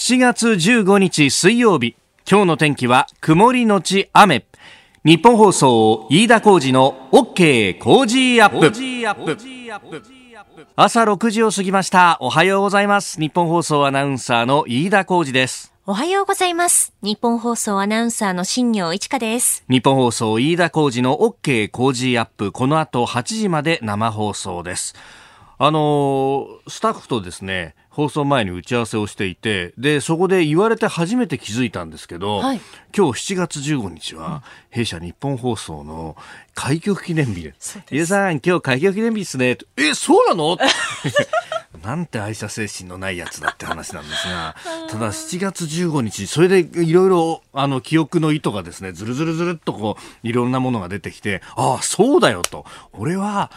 7月15日水曜日。今日の天気は曇りのち雨。日本放送飯田浩二の OK 工事アップ。朝6時を過ぎました。おはようございます。日本放送アナウンサーの飯田浩二です。おはようございます。日本放送アナウンサーの新業一華です。日本放送飯田浩二の OK 工事アップ。この後8時まで生放送ですあのスタッフとですね放送前に打ち合わせをしていてでそこで言われて初めて気づいたんですけど、はい、今日7月15日は、弊社日本放送の開局記念日で「皆さん今日開局記念日ですね」えそうなの？なんて愛社精神のないやつだって話なんですが、ただ7月15日、それでいろいろ、あの、記憶の糸がですね、ずるずるずるっとこう、いろんなものが出てきて、ああ、そうだよと。俺は、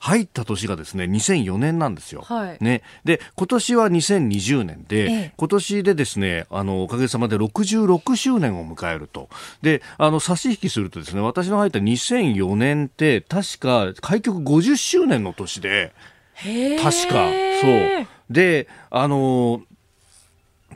入った年がですね2004年なんですよ。はい、ね、で今年は2020年で、ええ、今年でですねあのおかげさまで66周年を迎えると。であの差し引きするとですね私の入った2004年って確か開局50周年の年で。確か。そう。であの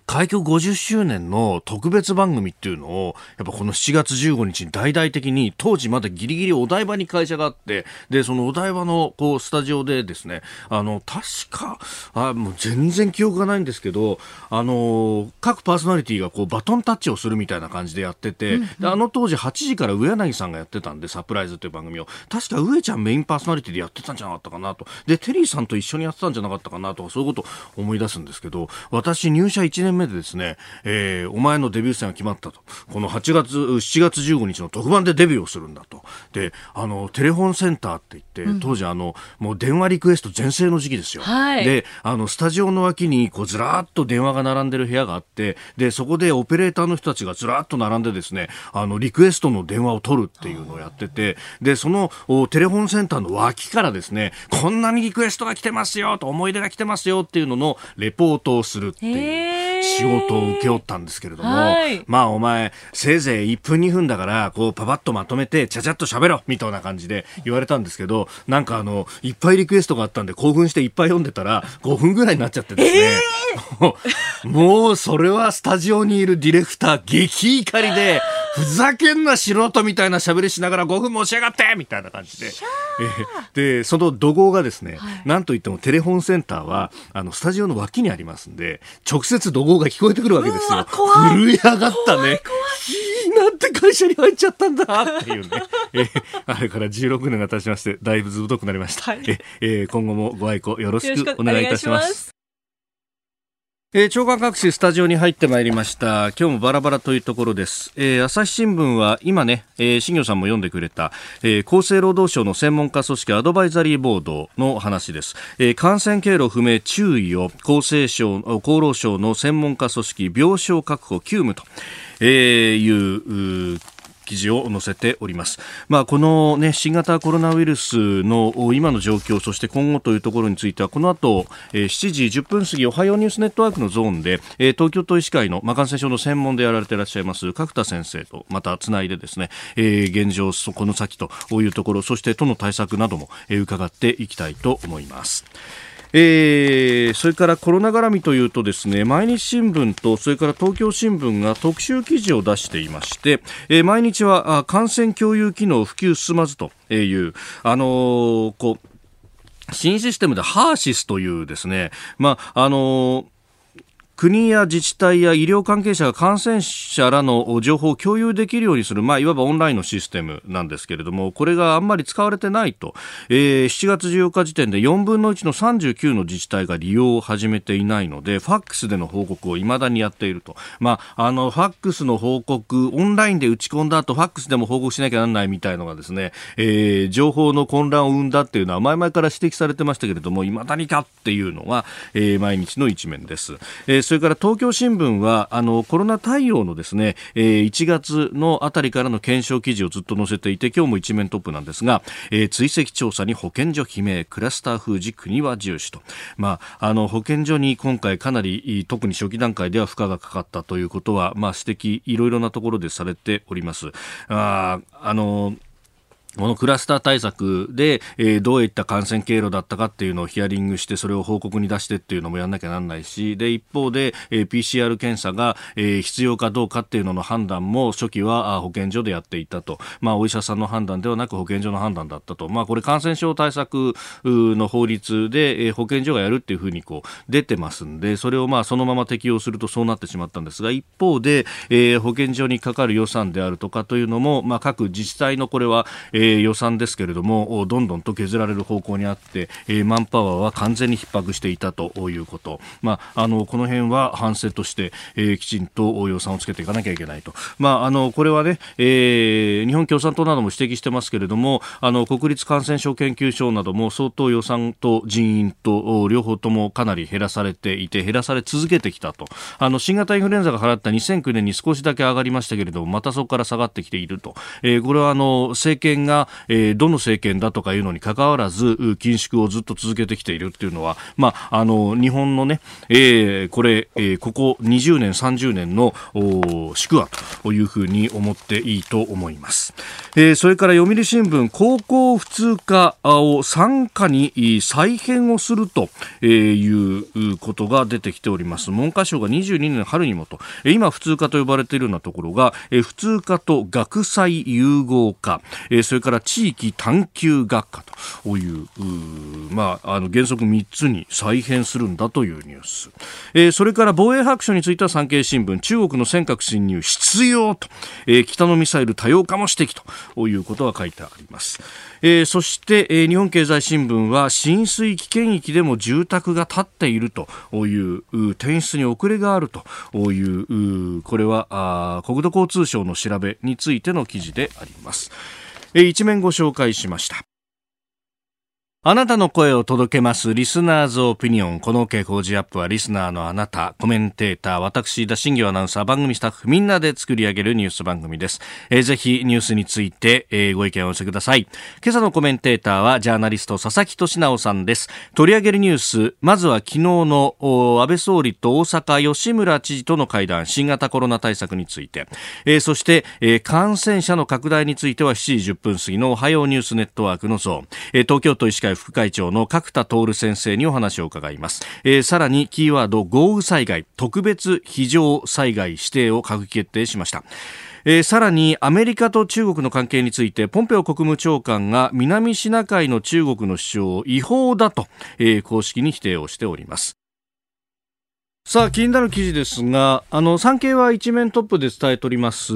開局50周年の特別番組っていうのを、やっぱこの7月15日に大々的に、当時まだギリギリお台場に会社があって、で、そのお台場のこうスタジオでですね、あの、確か、あもう全然記憶がないんですけど、あの、各パーソナリティがこうバトンタッチをするみたいな感じでやってて、うんうん、あの当時8時から上柳さんがやってたんで、サプライズっていう番組を、確か上ちゃんメインパーソナリティでやってたんじゃなかったかなと。で、テリーさんと一緒にやってたんじゃなかったかなとか、そういうことを思い出すんですけど、私入社1年目でですね、えー、お前のデビュー戦が決まったと。この8月、7月15日の特番でデビューをするんだと。で、あの、テレフォンセンターって言って、当時あの、もう電話リクエスト全盛の時期ですよ。はい、で、あの、スタジオの脇に、こう、ずらっと電話が並んでる部屋があって、で、そこでオペレーターの人たちがずらっと並んでですね、あの、リクエストの電話を取るっていうのをやってて、で、その、テレフォンセンターの脇からですね、こんなにリクエストが来てますよと、思い出が来てますよっていうののレポートをするっていう仕事を請け負ったんですけれども、はい、まあお前、せいぜい1分2分だから、こうパパッとまとめて、ちゃちゃっと喋ろみたいな感じで言われたんですけど、なんかあの、いっぱいリクエストがあったんで興奮していっぱい読んでたら、5分ぐらいになっちゃってですね、えー、もうそれはスタジオにいるディレクター激怒りで、ふざけんな素人みたいな喋りしながら5分もしやがってみたいな感じで。えー、で、その怒号がですね、はい、なんといってもテレフォンセンターは、あの、スタジオの脇にありますんで、直接怒号が聞こえてくるわけですよ。震え上がったね。なんて会社に入っちゃったんだっていうね。えー、あれから16年が経ちまして、だいぶずぶとくなりました。はい、えー、今後もご愛顧よろしくお願いいたします。えー、長官各紙スタジオに入ってまいりました。今日もバラバラというところです。えー、朝日新聞は今ね、えー、新業さんも読んでくれた、えー、厚生労働省の専門家組織アドバイザリーボードの話です。えー、感染経路不明注意を厚生省、厚労省の専門家組織病床確保急務と、えー、いう記事を載せております。まあ、この、ね、新型コロナウイルスの今の状況、そして今後というところについては、この後、えー、7時10分過ぎ、おはようニュースネットワークのゾーンで、えー、東京都医師会の、まあ、感染症の専門でやられていらっしゃいます、角田先生とまたつないでですね、えー、現状、そこの先というところ、そして都の対策なども、えー、伺っていきたいと思います。えー、それからコロナ絡みというとですね毎日新聞とそれから東京新聞が特集記事を出していまして、えー、毎日は感染共有機能普及進まずという、あのー、こう新システムでハーシスというですね、まあ、あのー国や自治体や医療関係者が感染者らの情報を共有できるようにする、まあ、いわばオンラインのシステムなんですけれども、これがあんまり使われてないと、えー、7月14日時点で4分の1の39の自治体が利用を始めていないので、ファックスでの報告を未だにやっていると。まあ、あの、ファックスの報告、オンラインで打ち込んだ後、ファックスでも報告しなきゃならないみたいのがですね、えー、情報の混乱を生んだっていうのは前々から指摘されてましたけれども、未だにかっていうのが、えー、毎日の一面です。えーそれから東京新聞はあのコロナ対応のですね、えー、1月のあたりからの検証記事をずっと載せていて今日も一面トップなんですが、えー、追跡調査に保健所悲鳴クラスター封じ国は重視と、まあ、あの保健所に今回かなり特に初期段階では負荷がかかったということは、まあ、指摘いろいろなところでされております。ああのこのクラスター対策で、えー、どういった感染経路だったかっていうのをヒアリングして、それを報告に出してっていうのもやんなきゃなんないし、で、一方で、えー、PCR 検査が、えー、必要かどうかっていうのの判断も初期は保健所でやっていたと。まあ、お医者さんの判断ではなく保健所の判断だったと。まあ、これ感染症対策の法律で、えー、保健所がやるっていうふうにこう出てますんで、それをまあ、そのまま適用するとそうなってしまったんですが、一方で、えー、保健所にかかる予算であるとかというのも、まあ、各自治体のこれは、えーえー、予算ですけれどもどんどんと削られる方向にあって、えー、マンパワーは完全に逼迫していたということ、まあ、あのこの辺は反省として、えー、きちんと予算をつけていかなきゃいけないと、まあ、あのこれはね、えー、日本共産党なども指摘してますけれどもあの国立感染症研究所なども相当予算と人員と両方ともかなり減らされていて減らされ続けてきたと。あの新型インフルエンザが払った2009年に少しだけ上がりましたけれどもまたそこから下がってきていると、えー、これはあの政権がが、えー、どの政権だとかいうのにかかわらず緊縮をずっと続けてきているっていうのは、まあ、あの日本のね、えー、これ、えー、ここ20年、30年の宿話というふうに思っていいと思います。えー、それから読売新聞、高校普通科を参加に再編をするということが出てきております。文科省が22年春にもと、今普通科と呼ばれているようなところが、普通科と学際融合科、それから地域探究学科というまあ、あの原則3つに再編するんだというニュース、えー、それから防衛白書については産経新聞中国の尖閣侵入必要と、えー、北のミサイル多様化も指摘ということが書いてあります。えー、そして、え、日本経済新聞は浸水危険域でも住宅が建っているという転出に遅れがあるというこれはあ国土交通省の調べについての記事であります。一面ご紹介しました。あなたの声を届けます。リスナーズオピニオン。この傾向時アップはリスナーのあなた、コメンテーター、私、田新業アナウンサー、番組スタッフ、みんなで作り上げるニュース番組です。えー、ぜひニュースについて、えー、ご意見をお寄せください。今朝のコメンテーターは、ジャーナリスト、佐々木俊直さんです。取り上げるニュース、まずは昨日の安倍総理と大阪吉村知事との会談、新型コロナ対策について、えー、そして、えー、感染者の拡大については7時10分過ぎのおはようニュースネットワークのゾーン、えー、東京都医師会副会長の角田徹先生にお話を伺います、えー、さらにキーワード豪雨災害特別非常災害指定を閣議決定しました。えー、さらにアメリカと中国の関係についてポンペオ国務長官が南シナ海の中国の主張を違法だと、えー、公式に否定をしております。さあ、気になる記事ですが、あの、産経は一面トップで伝えております、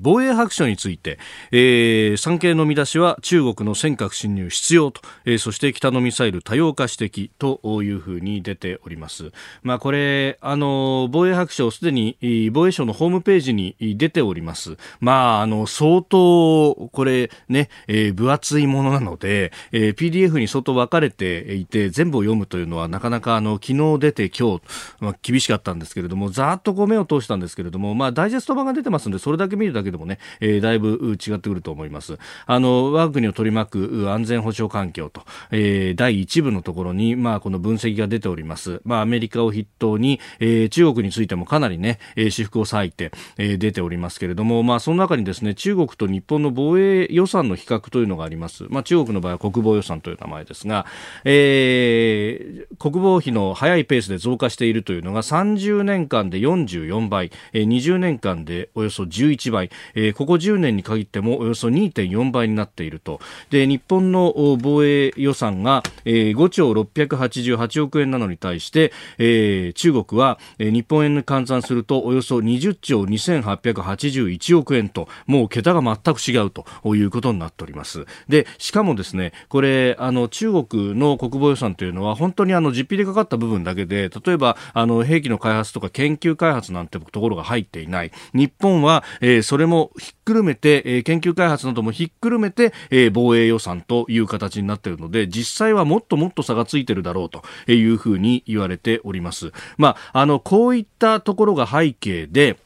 防衛白書について、えー、産経の見出しは中国の尖閣侵入必要と、えー、そして北のミサイル多様化指摘というふうに出ております。まあ、これ、あの、防衛白書すでに防衛省のホームページに出ております。まあ、あの、相当、これね、えー、分厚いものなので、えー、PDF に相当分かれていて、全部を読むというのはなかなかあの、昨日出て今日、まあ、厳しかったんですけれども、ざっとこう目を通したんですけれども、まあ、ダイジェスト版が出てますんで、それだけ見るだけでもね、えー、だいぶ違ってくると思います。あの、我が国を取り巻く安全保障環境と、えー、第1部のところに、まあ、この分析が出ております。まあ、アメリカを筆頭に、えー、中国についてもかなりね、え、私服を割いて、えー、出ておりますけれども、まあ、その中にですね、中国と日本の防衛予算の比較というのがあります。まあ、中国の場合は国防予算という名前ですが、えー、国防費の速いペースで増加しているというのが30年間で44倍、えー、20年間でおよそ11倍、えー、ここ10年に限ってもおよそ2.4倍になっていると。で日本の防衛予算が、えー、5兆688億円なのに対して、えー、中国は、えー、日本円に換算するとおよそ20兆2881億円ともう桁が全く違うということになっております。でしかもですねこれあの中国の国防予算というのは本当にあの実費でかかった部分だけで例えばあの兵器の開発とか研究開発なんてところが入っていない日本は、えー、それもひっくるめて、えー、研究開発などもひっくるめて、えー、防衛予算という形になっているので実際はもっともっと差がついてるだろうというふうに言われております。まあ、あのこういったところが背景で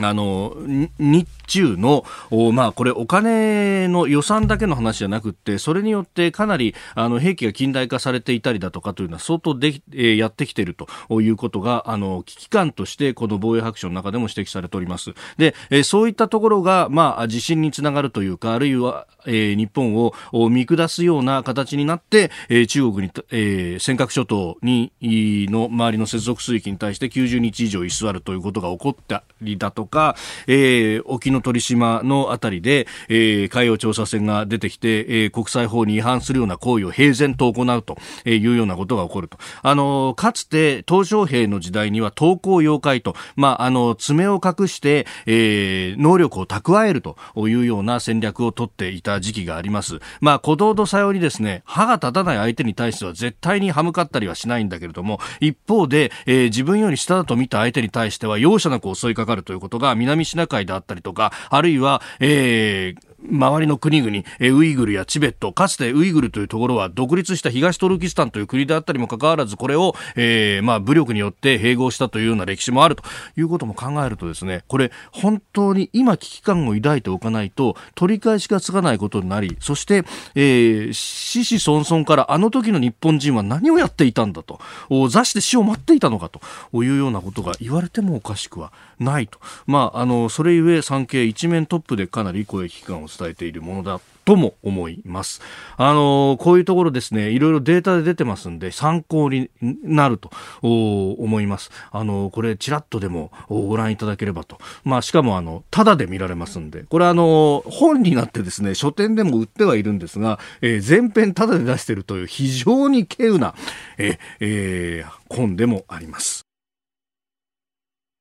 あの日中の、まあ、これお金の予算だけの話じゃなくて、それによってかなりあの兵器が近代化されていたりだとかというのは相当で、えー、やってきているということが、あの、危機感としてこの防衛白書の中でも指摘されております。で、えー、そういったところが、まあ、地震につながるというか、あるいは、えー、日本を見下すような形になって、えー、中国に、えー、尖閣諸島にの周りの接続水域に対して90日以上居座るということが起こったりだとか、えー、沖縄ノ鳥島のあたりで、えー、海洋調査船が出てきて、えー、国際法に違反するような行為を平然と行うというようなことが起こると。あの、かつて、東小平の時代には投降妖怪と、まあ、あの、爪を隠して、えー、能力を蓄えるというような戦略を取っていた時期があります。まあ、小道とさようにですね、歯が立たない相手に対しては絶対に歯向かったりはしないんだけれども、一方で、えー、自分より下だと見た相手に対しては容赦なく襲いかかるということが南シナ海であったりとか、あるいは、えー、周りの国々、ウイグルやチベット、かつてウイグルというところは独立した東トルキスタンという国であったりもかかわらず、これを、えー、まあ、武力によって併合したというような歴史もあるということも考えるとですね、これ、本当に今危機感を抱いておかないと、取り返しがつかないことになり、そして、えー、死死孫孫からあの時の日本人は何をやっていたんだと、座して死を待っていたのかというようなことが言われてもおかしくはないと。まあ、あの、それゆえ産経一面トップでかなり声危機感を伝えているものだとも思います。あのこういうところですね、いろいろデータで出てますんで、参考になると思います。あのこれ、ちらっとでもご覧いただければと。まあ、しかも、あの、ただで見られますんで、これ、あの本になってですね、書店でも売ってはいるんですが、えー、全編ただで出してるという非常に稀有な、ええー、本でもあります。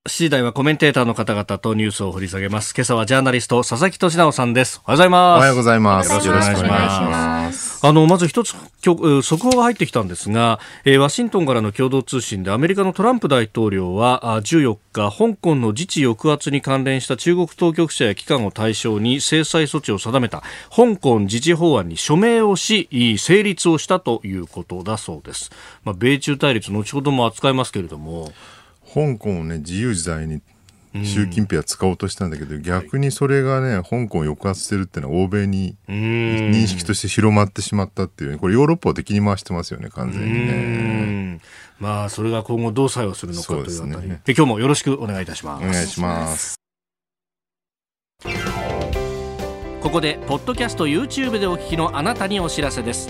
7時台はコメンテーターの方々とニュースを掘り下げます。今朝はジャーナリスト、佐々木俊直さんです。おはようございます。おはようございます。よろしくお願いします。あの、まず一つ、速報が入ってきたんですが、えー、ワシントンからの共同通信でアメリカのトランプ大統領は、14日、香港の自治抑圧に関連した中国当局者や機関を対象に制裁措置を定めた香港自治法案に署名をし、成立をしたということだそうです。まあ、米中対立、後ほども扱いますけれども、香港をね自由自在に習近平は使おうとしたんだけど、うん、逆にそれがね香港を抑圧してるっていうのは欧米に認識として広まってしまったっていう、ね、これヨーロッパを敵に回してますよね完全にね。まあそれが今後どう作用するのかというあたり、ね、今日もよろしくお願いいたします。お願いします。ここでポッドキャスト YouTube でお聞きのあなたにお知らせです。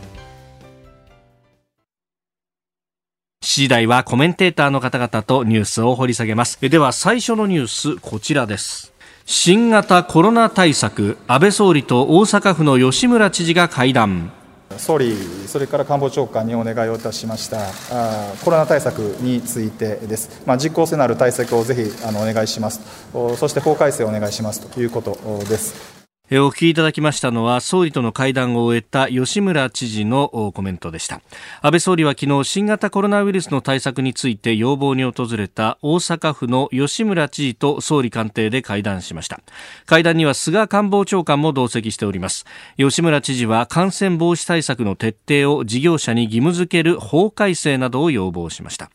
7時台はコメンテーターの方々とニュースを掘り下げます。では最初のニュース、こちらです。新型コロナ対策、安倍総理と大阪府の吉村知事が会談。総理、それから官房長官にお願いをいたしましたあコロナ対策についてです、まあ、実効性のある対策をぜひあのお願いしますそして法改正をお願いしますということです。お聞きいただきましたのは総理との会談を終えた吉村知事のコメントでした。安倍総理は昨日新型コロナウイルスの対策について要望に訪れた大阪府の吉村知事と総理官邸で会談しました。会談には菅官房長官も同席しております。吉村知事は感染防止対策の徹底を事業者に義務付ける法改正などを要望しました。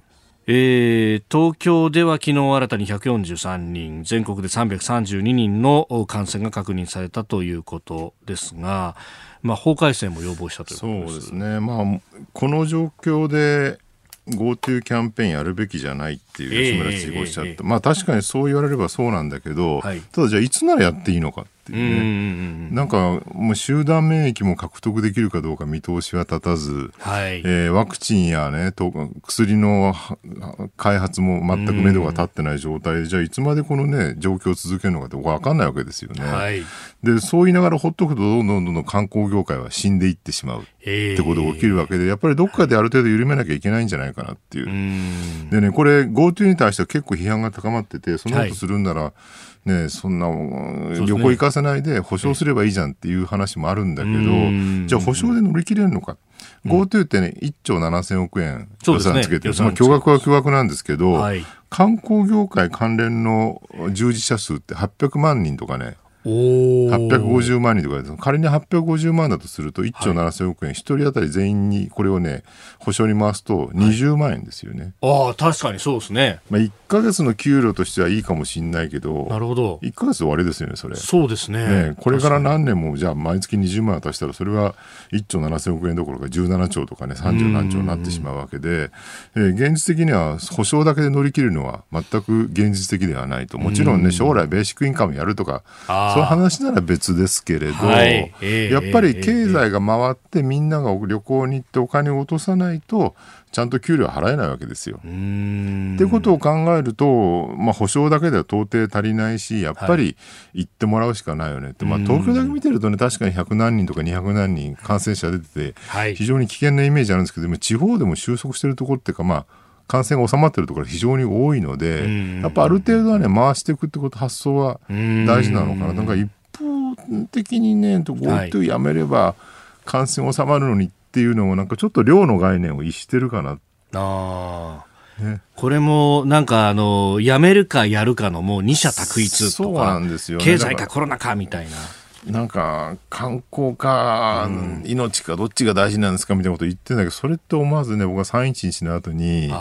えー、東京では昨日新たに143人、全国で332人の感染が確認されたということですが、まあ、法改正も要望したということです。そうですね、まあ、この状況で GoTo キャンペーンやるべきじゃないっていう吉村知事がおっしゃった、えーえー、まあ確かにそう言われればそうなんだけど、はい、ただじゃあいつならやっていいのかっていうね、なんかもう集団免疫も獲得できるかどうか見通しは立たず、はい、えー、ワクチンやねと薬の開発も全く目処が立ってない状態。で、じゃあいつまでこのね状況を続けるのかって分かんないわけですよね。はい、でそう言いながらほっとくとどんどんどんどん観光業界は死んでいってしまう。ってことが起きるわけで、やっぱりどっかである程度緩めなきゃいけないんじゃないかなっていう。でね、これ GoTo に対しては結構批判が高まってて、そのことするんなら、ね、そんな旅行行かせないで保証すればいいじゃんっていう話もあるんだけど、じゃあ保証で乗り切れるのか。GoTo ってね、1兆7000億円予算つけてる、ね、まあ、巨額は巨額なんですけど、はい、観光業界関連の従事者数って800万人とかね、850万人とか仮に850万だとすると1兆7000億円、1人当たり全員にこれをね保証に回すと20万円ですよね、はい、ああ確かにそうですね、まあ、1か月の給料としてはいいかもしれないけどなるほど。1か月終わりですよねそれ。そうですね。ねこれから何年もじゃあ毎月20万渡したらそれは1兆7000億円どころか17兆とかね30何兆になってしまうわけで、えー、現実的には保証だけで乗り切るのは全く現実的ではないと。もちろんね将来ベーシックインカムやるとかそういう話なら別ですけれど、はい。えー、やっぱり経済が回ってみんなが旅行に行ってお金を落とさないとちゃんと給料払えないわけですよ。ってことを考えると、まあ、保証だけでは到底足りないしやっぱり行ってもらうしかないよねって、まあ、東京だけ見てるとね確かに100何人とか200何人感染者出てて、非常に危険なイメージあるんですけど地方でも収束してるところっていうかまあ感染が収まっているところが非常に多いので、やっぱある程度はね、回していくってこと、発想は大事なのかな。なんか一方的にね、GoTo やめれば感染収まるのにっていうのも、なんかちょっと量の概念を逸してるかな。あね、これもなんかあのやめるかやるかのもう二者択一とか、ね、経済かコロナかみたいな。なんか観光か命かどっちが大事なんですかみたいなこと言ってんだけどそれって思わずね僕は311の後に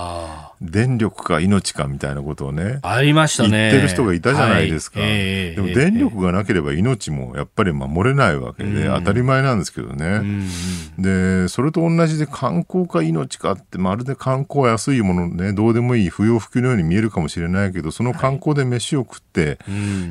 電力か命かみたいなことをねありましたね。言ってる人がいたじゃないですか、はい。えー、でも電力がなければ命もやっぱり守れないわけで、当たり前なんですけどね、でそれと同じで観光か命かってまるで観光は安いものねどうでもいい不要不急のように見えるかもしれないけどその観光で飯を食って、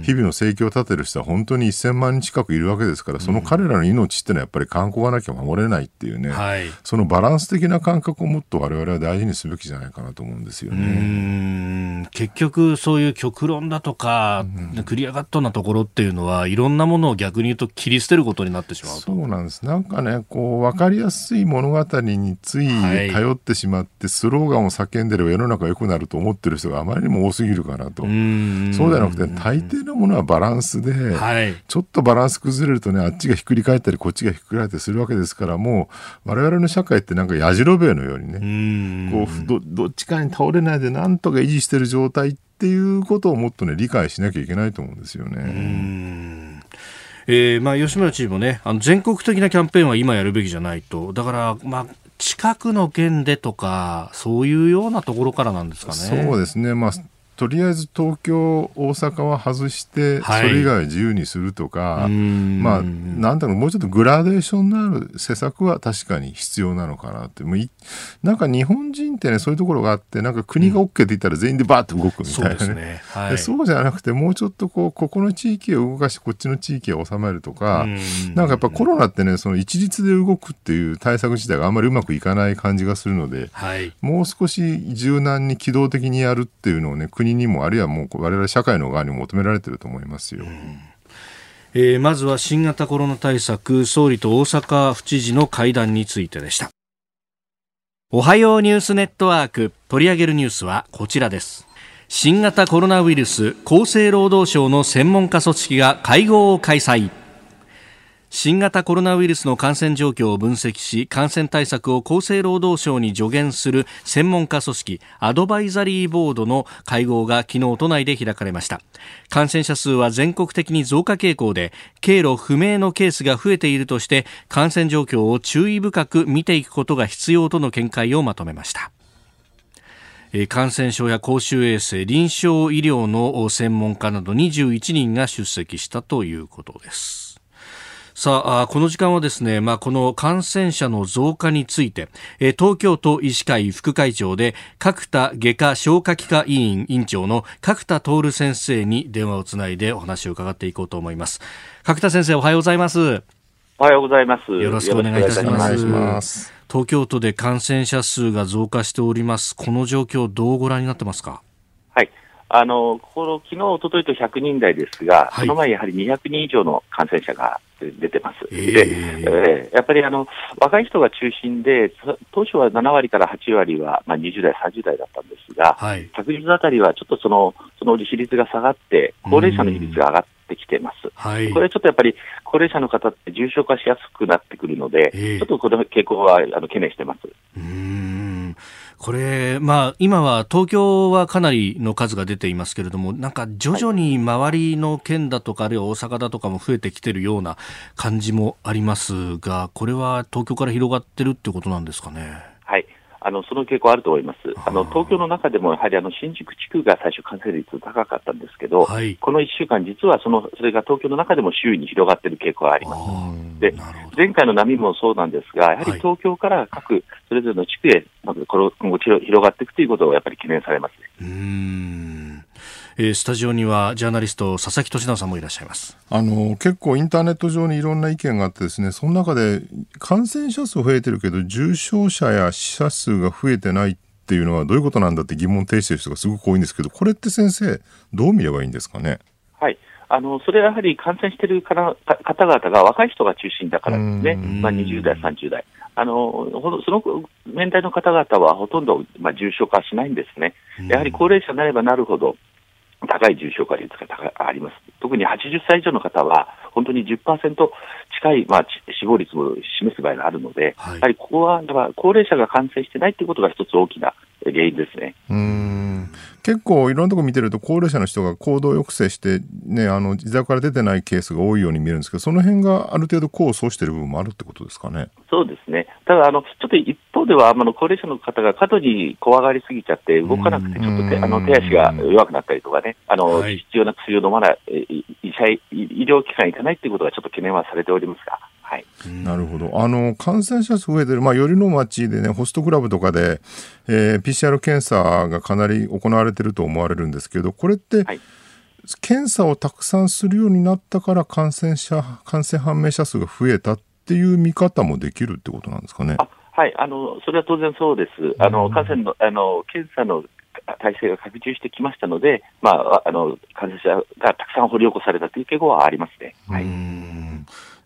日々の生計を立てる人は本当に1000万人近くいるわけですからその彼らの命ってのはやっぱり観光がなきゃ守れないっていうね、はい、そのバランス的な感覚をもっと我々は大事にすべきじゃないかなと思うんですよね。結局そういう極論だとか、うん、クリアガットなところっていうのはいろんなものを逆に言うと切り捨てることになってしまうそうなんです。なんかねこう分かりやすい物語につい頼ってしまって、はい、スローガンを叫んでれば世の中良くなると思ってる人があまりにも多すぎるかなとそうじゃなくて大抵のものはバランスで、はい、ちょっとバランス崩れるとねあっちがひっくり返ったりこっちがひっくり返ったりするわけですからもう我々の社会ってなんかやじろべえのようにねこうどどっちかに倒れないでなんとか維持してる状態っていうことをもっとね理解しなきゃいけないと思うんですよね。えーまあ、吉村知事もねあの全国的なキャンペーンは今やるべきじゃないとだから、まあ、近くの県でとかそういうようなところからなんですかね。そうですね、まあとりあえず東京、大阪は外して、それ以外は自由にするとか、はい、まあ、なんだろう、もうちょっとグラデーションのある施策は確かに必要なのかなって。もうなんか日本人ってね、そういうところがあって、なんか国が OK って言ったら全員でバーッと動くみたいなね。そう、ね。はい、そうじゃなくて、もうちょっとこう、ここの地域を動かして、こっちの地域を収めるとか、なんかやっぱコロナってね、その一律で動くっていう対策自体があんまりうまくいかない感じがするので、はい、もう少し柔軟に機動的にやるっていうのをね、国国にもあるいはもう我々社会の側にも求められていると思いますよ。うん。えー、まずは新型コロナ対策総理と大阪府知事の会談についてでした。おはようニュースネットワーク取り上げるニュースはこちらです。新型コロナウイルス厚生労働省の専門家組織が会合を開催。新型コロナウイルスの感染状況を分析し感染対策を厚生労働省に助言する専門家組織アドバイザリーボードの会合が昨日都内で開かれました。感染者数は全国的に増加傾向で経路不明のケースが増えているとして感染状況を注意深く見ていくことが必要との見解をまとめました。感染症や公衆衛生臨床医療の専門家など21人が出席したということです。さあ、この時間はですね、まあ、この感染者の増加について、東京都医師会副会長で、角田外科消化器科委員委員長の角田徹先生に電話をつないでお話を伺っていこうと思います。角田先生、おはようございます。おはようございます。よろしくお願いいたします。東京都で感染者数が増加しております。この状況、どうご覧になってますか？あのこの昨日おとといと100人台ですが、はい、その前やはり200人以上の感染者が出てます。えー、で、えー、やっぱりあの若い人が中心で、当初は7割から8割は、まあ、20代、30代だったんですが、はい、昨日あたりはちょっとそのその比率が下がって、高齢者の比率が上がってきてます。はい、これちょっとやっぱり高齢者の方って重症化しやすくなってくるので、えー、ちょっとこの傾向はあの懸念してます。うんこれ、まあ、今は東京はかなりの数が出ていますけれども、なんか徐々に周りの県だとか、あるいは大阪だとかも増えてきてるような感じもありますが、これは東京から広がってるってことなんですかね？はいあのその傾向あると思います。あの東京の中でもやはりあの新宿地区が最初感染率高かったんですけど、はい、この1週間実はそのそれが東京の中でも周囲に広がっている傾向があります。で前回の波もそうなんですが、やはり東京から各それぞれの地区へまずこの今後広がっていくということをやっぱり懸念されます、ね。うんえー、スタジオにはジャーナリスト佐々木俊直さんもいらっしゃいます。あの結構インターネット上にいろんな意見があってですねその中で感染者数増えてるけど重症者や死者数が増えてないっていうのはどういうことなんだって疑問を呈している人がすごく多いんですけどこれって先生どう見ればいいんですかね？はい。あのそれはやはり感染している方々が若い人が中心だからですね、まあ、20代、30代、あのその年代の方々はほとんど、まあ、重症化しないんですね、やはり高齢者になればなるほど、高い重症化率が高あります。特に80歳以上の方は、本当に10%近い、まあ、死亡率を示す場合があるので、はい、やはりここは、だから高齢者が感染してないということが一つ大きな原因ですね。うん結構いろんなところ見てると高齢者の人が行動抑制してねあの自宅から出てないケースが多いように見えるんですけどその辺がある程度功を奏している部分もあるってことですかね？そうですね。ただあのちょっと一方ではあの高齢者の方が過度に怖がりすぎちゃって動かなくてちょっと手あの手足が弱くなったりとかねあの、はい、必要な薬を飲まない医者医療機関に行かないということがちょっと懸念はされておりますが。はい、なるほど。あの感染者数増えてる、まあ、よりの町でねホストクラブとかで、えー、PCR 検査がかなり行われてると思われるんですけどこれって、はい、検査をたくさんするようになったから感染者感染判明者数が増えたっていう見方もできるってことなんですかね？はい、あのそれは当然そうです。あの感染のあの検査の体制が拡充してきましたので、まあ、あの感染者がたくさん掘り起こされたという傾向はありますね。はい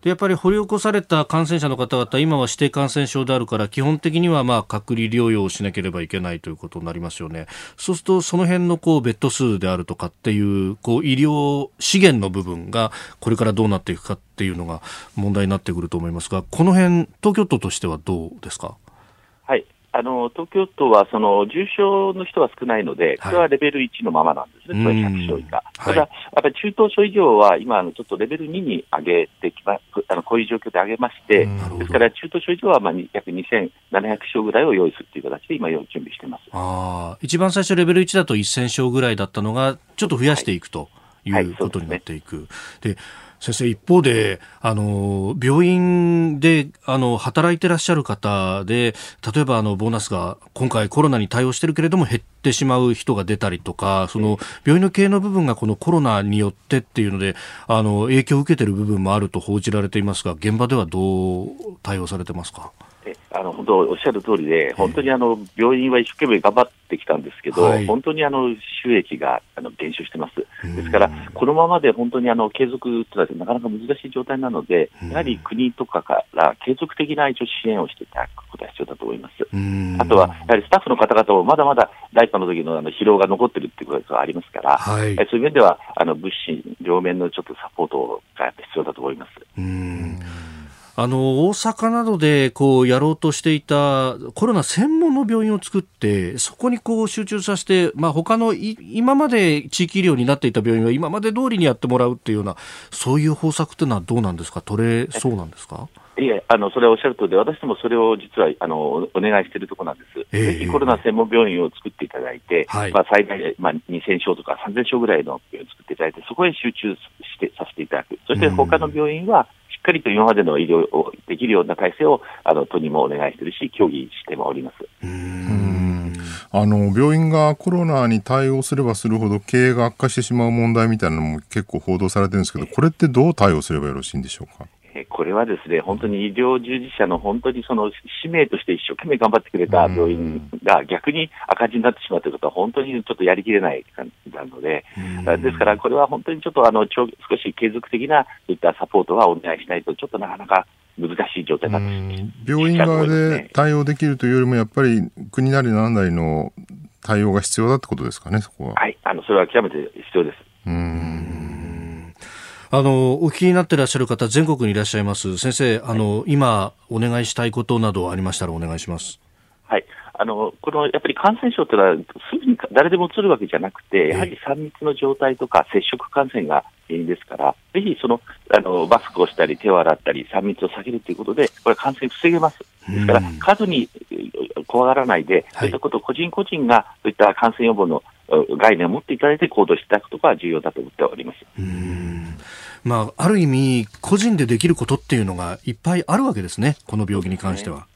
でやっぱり掘り起こされた感染者の方々、今は指定感染症であるから、基本的にはまあ隔離療養をしなければいけないということになりますよね。そうすると、その辺のこうベッド数であるとかっていう、こう医療資源の部分が、これからどうなっていくかっていうのが問題になってくると思いますが、この辺、東京都としてはどうですか？あの東京都はその重症の人は少ないので、これはレベル1のままなんですね、これ100床以下。ただ、やっぱり中等症以上は今、ちょっとレベル2に上げてきま、あのこういう状況で上げまして、ですから中等症以上はまあ約2700床ぐらいを用意するという形で今、準備してます。あ一番最初、レベル1だと1000床ぐらいだったのが、ちょっと増やしていくということになっていく。で先生、一方で、あの、病院で、あの、働いてらっしゃる方で、例えば、あの、ボーナスが今回コロナに対応してるけれども減ってしまう人が出たりとか、その、病院の経営の部分がこのコロナによってっていうので、あの、影響を受けてる部分もあると報じられていますが、現場ではどう対応されてますか？あの本当おっしゃる通りで、本当にあの病院は一生懸命頑張ってきたんですけど、はい、本当にあの収益があの減少してます。ですから、このままで本当にあの継続というのはなかなか難しい状態なので、やはり国とかから継続的な一応支援をしていただくことが必要だと思います。あとは、やはりスタッフの方々もまだまだ第一波の時のあの疲労が残っているということがありますから、はい、そういう面ではあの物資、両面のちょっとサポートが必要だと思います。あの大阪などでこうやろうとしていたコロナ専門の病院を作ってそこにこう集中させて、まあ、他の今まで地域医療になっていた病院は今まで通りにやってもらうっていうようなそういう方策というのはどうなんですか？取れそうなんですか？いえ、あの、それはおっしゃるとりで、私どもそれを実は、あの、お願いしているところなんです。えー、ぜひコロナ専門病院を作っていただいて、はい、まあ、最大、まあ、2000床とか3000床ぐらいの病院を作っていただいて、そこへ集中してさせていただく。そして他の病院は、しっかりと今までの医療をできるような体制を、あの、都にもお願いしているし、協議してもおります。うんあの病院がコロナに対応すればするほど経営が悪化してしまう問題みたいなのも結構報道されてるんですけど、これってどう対応すればよろしいんでしょうか？これはですね、本当に医療従事者の本当にその使命として一生懸命頑張ってくれた病院が逆に赤字になってしまうということは、本当にちょっとやりきれない感じあるので、ですからこれは本当にちょっとあの少し継続的なそういったサポートはお願いしないと、ちょっとなかなか難しい状態だと病院側で対応できるというよりも、やっぱり国なりなんなりの対応が必要だってことですかね、そこは。はい、あのそれは極めて必要です。うんあのお聞きになっていらっしゃる方、全国にいらっしゃいます。先生、あの、今、お願いしたいことなどありましたらお願いします。はい。あの、この、やっぱり感染症というのは、すぐに誰でもうつるわけじゃなくて、やはり3密の状態とか接触感染が原因ですから、ぜひその、あの、マスクをしたり、手を洗ったり、3密を避けるということで、これ感染防げます。ですから、数に怖がらないで、そういったことを個人個人が、そういった感染予防の概念を持っていただいて行動していただくことが重要だと思っております。まあ、ある意味、個人でできることっていうのがいっぱいあるわけですね、この病気に関しては。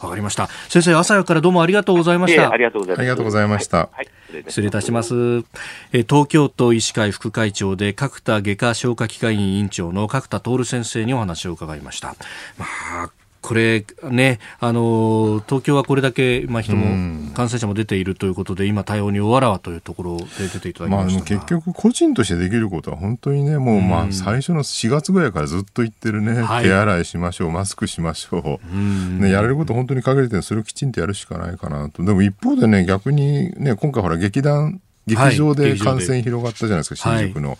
わかりました。先生、朝からどうもありがとうございました。ありがとうございました。ありがとうございました。はい、失礼いたします。え東京都医師会副会長で角田外科消化器科医院院長の角田徹先生にお話を伺いました。まあこれね、あの東京はこれだけ、まあ、人も、感染者も出ているということで、今、対応におわらわというところで出ていただきました、まあ、結局、個人としてできることは、本当にね、もう、まあ、最初の4月ぐらいからずっと言ってるね、はい、手洗いしましょう、マスクしましょう、ね、やれること本当に限れてそれをきちんとやるしかないかなと。でも一方でね、逆にね、今回ほら、劇団劇場で感染広がったじゃないですか、はい、新宿の、はい、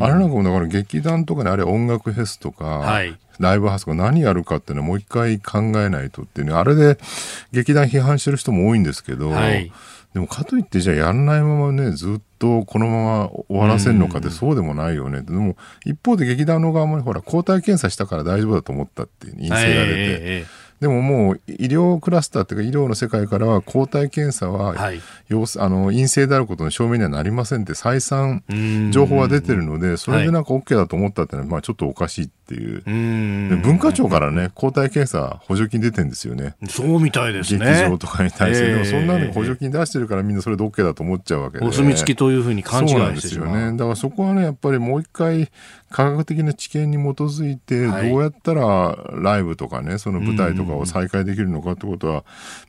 あれなんかもだから劇団とかねあれ音楽フェスとか、はい、ライブハウスが何やるかっていうのはもう一回考えないとっていうねあれで劇団批判してる人も多いんですけど、でもかといってじゃあやらないままねずっとこのまま終わらせるのかってそうでもないよね、でも一方で劇団の側もほら抗体検査したから大丈夫だと思ったって陰性が出て。えーでももう医療クラスターというか医療の世界からは抗体検査は、はい、あの陰性であることの証明にはなりませんって再三情報が出てるのでそれでなんか OK だと思ったっていうのはまあちょっとおかしいっていう。文化庁からね抗体検査補助金出てるんですよね。そうみたいですね。劇場とかに対して、えー、でもそんなの補助金出してるからみんなそれで OK だと思っちゃうわけで。お墨付きというふうに勘違い。しですよね。だからそこはねやっぱりもう一回科学的な知見に基づいてどうやったらライブとかねその舞台とかを再開できるのかってことは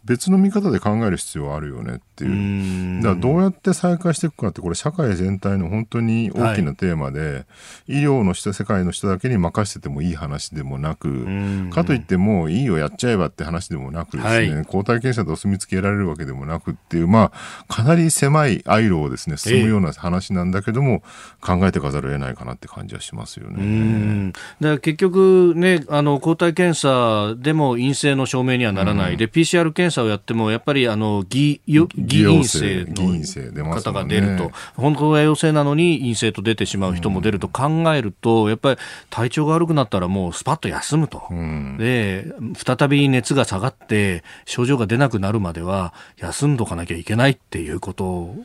別の見方で考える必要はあるよねっていう。だからどうやって再開していくかってこれ社会全体の本当に大きなテーマで、はい、医療の人世界の人だけに任せててもいい話でもなくかといってもいいよやっちゃえばって話でもなくですね、はい、抗体検査でお墨付けられるわけでもなくっていうまあかなり狭いアイロをですね進むような話なんだけども、考えてかざるを得ないかなって感じはしますよね。だ結局ね、あの抗体検査でも陰性の証明にはならない、で PCR 検査をやってもやっぱりあの偽偽陰性の方が出ると、ね、本当は陽性なのに陰性と出てしまう人も出ると考えると、やっぱり体調が悪くなったらもうスパッと休むと、で再び熱が下がって症状が出なくなるまでは休んどかなきゃいけないっていうこと。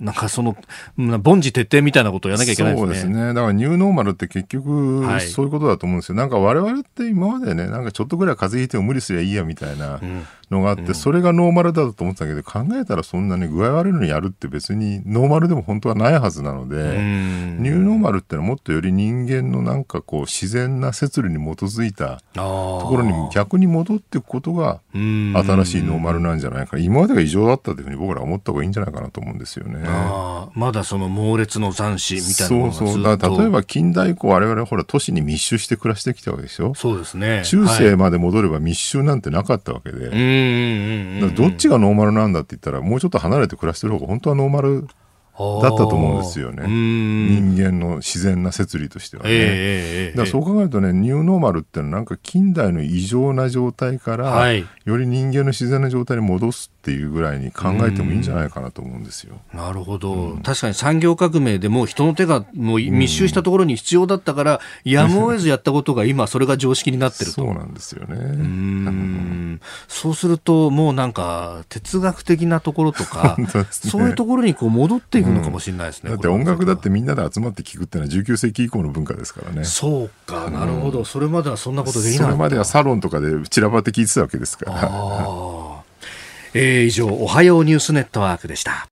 なんかその、凡事徹底みたいなことをやらなきゃいけないですね。そうですね。だからニューノーマルって結局、そういうことだと思うんですよ。はい、なんか我々って今までね、なんかちょっとぐらい風邪ひいても無理すりゃいいやみたいなのがあって、うん、それがノーマルだと思ってたけど、考えたらそんなに具合悪いのにやるって別にノーマルでも本当はないはずなので、ニューノーマルってのはもっとより人間のなんかこう自然な摂理に基づいたところに逆に戻っていくことが新しいノーマルなんじゃないか。今までが異常だったというふうに僕らは思った方がいいんじゃないかなと思うんですよね。あまだその猛烈の残死みたいなそうそう。だ例えば近代以降我々ほら都市に密集して暮らしてきたわけでしょ？そうですね。中世まで戻れば密集なんてなかったわけで。はい、どっちがノーマルなんだって言ったらもうちょっと離れて暮らしてる方が本当はノーマルだったと思うんですよね。人間の自然な摂理としてはね。えー、だからそう考えるとね、ニューノーマルってのはなんか近代の異常な状態から、はい、より人間の自然な状態に戻すっていうぐらいに考えてもいいんじゃないかなと思うんですよ。なるほど、うん、確かに産業革命でも人の手がもう密集したところに必要だったから、うん、やむを得ずやったことが今それが常識になってると。そうなんですよね。うんそうするともうなんか哲学的なところとか、ね、そういうところにこう戻っていくのかもしれないですね。だって音楽だってみんなで集まって聴くっていうのは19世紀以降の文化ですからね。そうか、なるほど。それまではそんなことできない。それまではサロンとかで散らばって聴いてたわけですから。えー、以上、おはようニュースネットワークでした。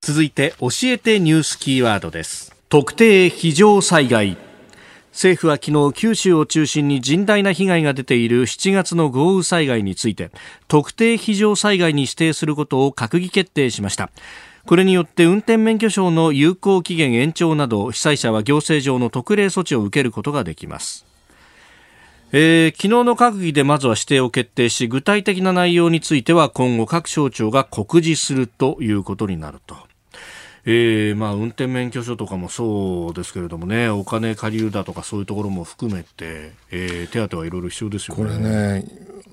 続いて、教えてニュースキーワードです。特定非常災害。政府は昨日九州を中心に甚大な被害が出ている7月の豪雨災害について特定非常災害に指定することを閣議決定しましたこれによって運転免許証の有効期限延長など被災者は行政上の特例措置を受けることができますえー、昨日の閣議でまずは指定を決定し具体的な内容については今後各省庁が告示するということになると。えー、まあ運転免許証とかもそうですけれどもねお金借りるだとかそういうところも含めて、えー、手当はいろいろ必要ですよね。これね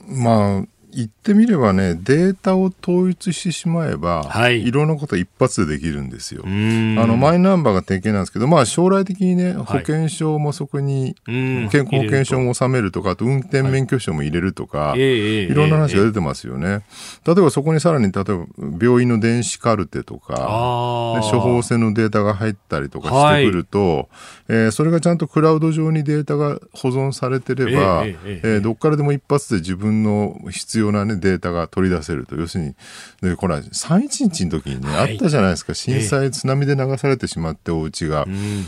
まあ言ってみればね、データを統一してしまえば、はい、いろんなこと一発でできるんですよ。あの、マイナンバーが典型なんですけど、まあ将来的にね、保険証もそこに、健康保険証も納めるとか、あと運転免許証も入れるとか、はい、いろんな話が出てますよね。例えばそこにさらに、例えば病院の電子カルテとか、処方箋のデータが入ったりとかしてくると、はい、えー、それがちゃんとクラウド上にデータが保存されてれば、えー、えー、どっからでも一発で自分の必要要な、ね、データが取り出せると。要するに、でこれは311の時にね、はい、あったじゃないですか。震災、津波で流されてしまって、お家が。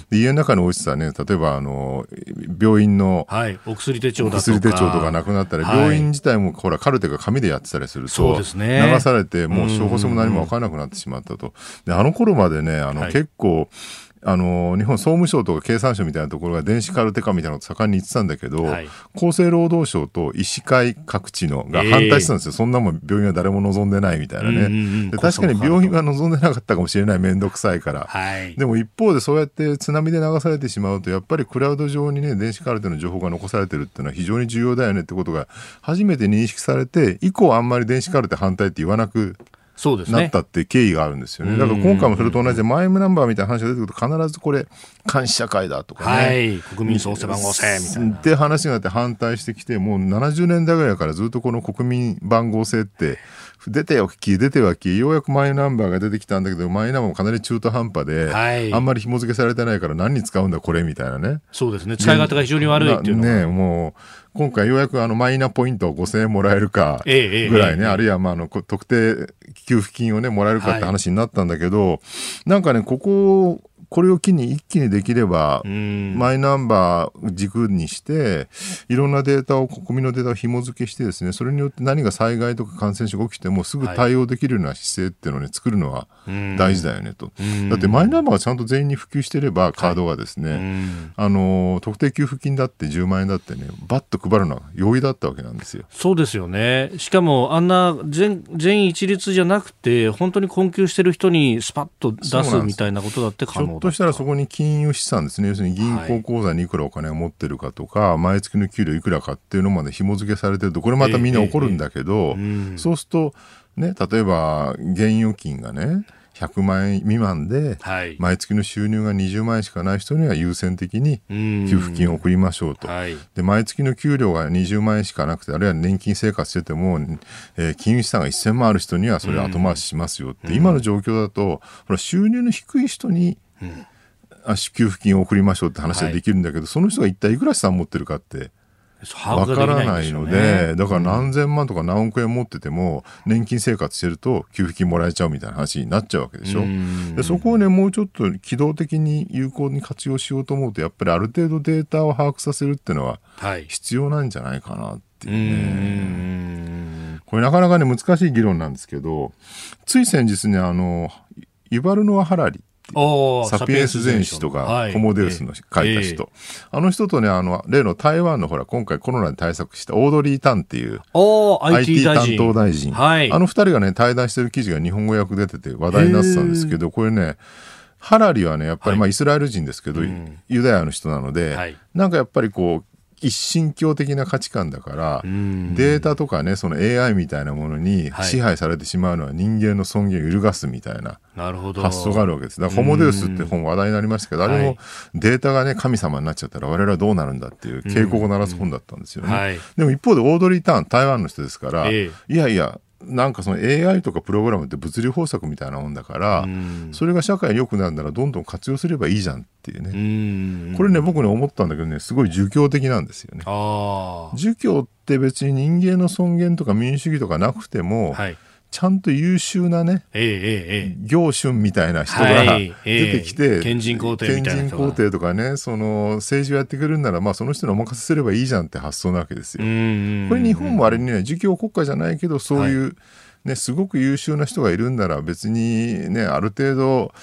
で家の中に落ちたね、例えば、あの、病院の、はい、お薬手帳だとか。薬手帳とかなくなったり、はい、病院自体も、ほら、カルテが紙でやってたりすると、ね、流されて、もう処方箋も何も分からなくなってしまったと。で、あの頃までね、あの、結構、あの日本総務省とか経産省みたいなところが電子カルテ化みたいなのを盛んに言ってたんだけど、はい、厚生労働省と医師会各地のが反対してたんですよ、えー、そんなもん病院は誰も望んでないみたいなね、で確かに病院は望んでなかったかもしれない面倒くさいから、はい、でも一方でそうやって津波で流されてしまうとやっぱりクラウド上にね電子カルテの情報が残されてるっていうのは非常に重要だよねってことが初めて認識されて以降あんまり電子カルテ反対って言わなくそうですね、なったって経緯があるんですよね。だから今回もそれと同じで、マイムナンバーみたいな話が出てくると、必ずこれ、監視社会だとかね。はい、国民総背番号制みたいな。って話があって反対してきて、もう70年代ぐらいからずっとこの国民番号制って、出てはき、出てはき、ようやくマイナンバーが出てきたんだけど、マイナンバーもかなり中途半端で、はい、あんまり紐付けされてないから何に使うんだこれみたいなね。そうですね。使い方が非常に悪いっていうのね、もう、今回ようやくあのマイナポイントを5000円もらえるかぐらいね、あるいはまああの特定給付金をね、もらえるかって話になったんだけど、はい、なんかね、こここれを機に一気にできれば、マイナンバー軸にして、いろんなデータを、国民のデータを紐付けしてですね、それによって何が災害とか感染症が起きてもすぐ対応できるような姿勢っていうのをね、作るのは大事だよねと。だってマイナンバーがちゃんと全員に普及してれば、カードがですね、あの、特定給付金だって10万円だってね、バッと配るのは容易だったわけなんですよ。そうですよね。しかも、あんな全全一律じゃなくて、本当に困窮してる人にスパッと出すみたいなことだって可能ひょっとしたらそこに金融資産ですね、要するに銀行口座にいくらお金を持ってるかとか、はい、毎月の給料いくらかっていうのまで紐付けされてると、これまたみんな怒るんだけど、えーえーうん、そうすると、ね、例えば現預金がね、100万円未満で、毎月の収入が20万円しかない人には優先的に給付金を送りましょうと、はい、で毎月の給料が20万円しかなくてあるいは年金生活してても、えー、金融資産が1000万ある人にはそれ後回ししますよって、今の状況だと収入の低い人に、給付金を送りましょうって話ができるんだけど、はい、その人が一体いくら資産持ってるかってわからないので、だから何千万とか何億円持ってても、年金生活してると給付金もらえちゃうみたいな話になっちゃうわけでしょ。でそこをね、もうちょっと機動的に有効に活用しようと思うと、やっぱりある程度データを把握させるっていうのは必要なんじゃないかなっていうね。これなかなかね、難しい議論なんですけど、つい先日ね、あの、ユバルノア・ハラリサピエンス全史とか、ホモデウスの書いた人、あの人とね、あの、例の台湾のほら、今回コロナで対策したオードリー・タンっていう、IT 担当大臣。はい、あの二人がね、対談してる記事が日本語訳出てて話題になってたんですけど、これね、ハラリはね、やっぱりまあイスラエル人ですけど、ユダヤの人なので、なんかやっぱりこう、一神教的な価値観だから、データとかね、その AI みたいなものに支配されてしまうのは人間の尊厳を揺るがすみたいな発想があるわけです。だから、ホモデウスって本話題になりましたけど、あれもデータがね、神様になっちゃったら我々はどうなるんだっていう警告を鳴らす本だったんですよね。でも一方でオードリー・ターン、台湾の人ですから、いやいや、なんかその AI とかプログラムって物理法則みたいなもんだから、それが社会に良くなるならどんどん活用すればいいじゃんっていうね。これね、僕ね思ったんだけどね、すごい儒教的なんですよね。儒教って別に人間の尊厳とか民主主義とかなくても、はい、ちゃんと優秀なね、えー、えー、行春みたいな人が出てきて、賢人皇帝みたいな賢人皇帝とかね、その政治をやってくれるなら、まあその人にお任せすればいいじゃんって発想なわけですよ。これ日本もあれにね、儒教国家じゃないけど、そういう、はいね、すごく優秀な人がいるんなら別にね、ある程度、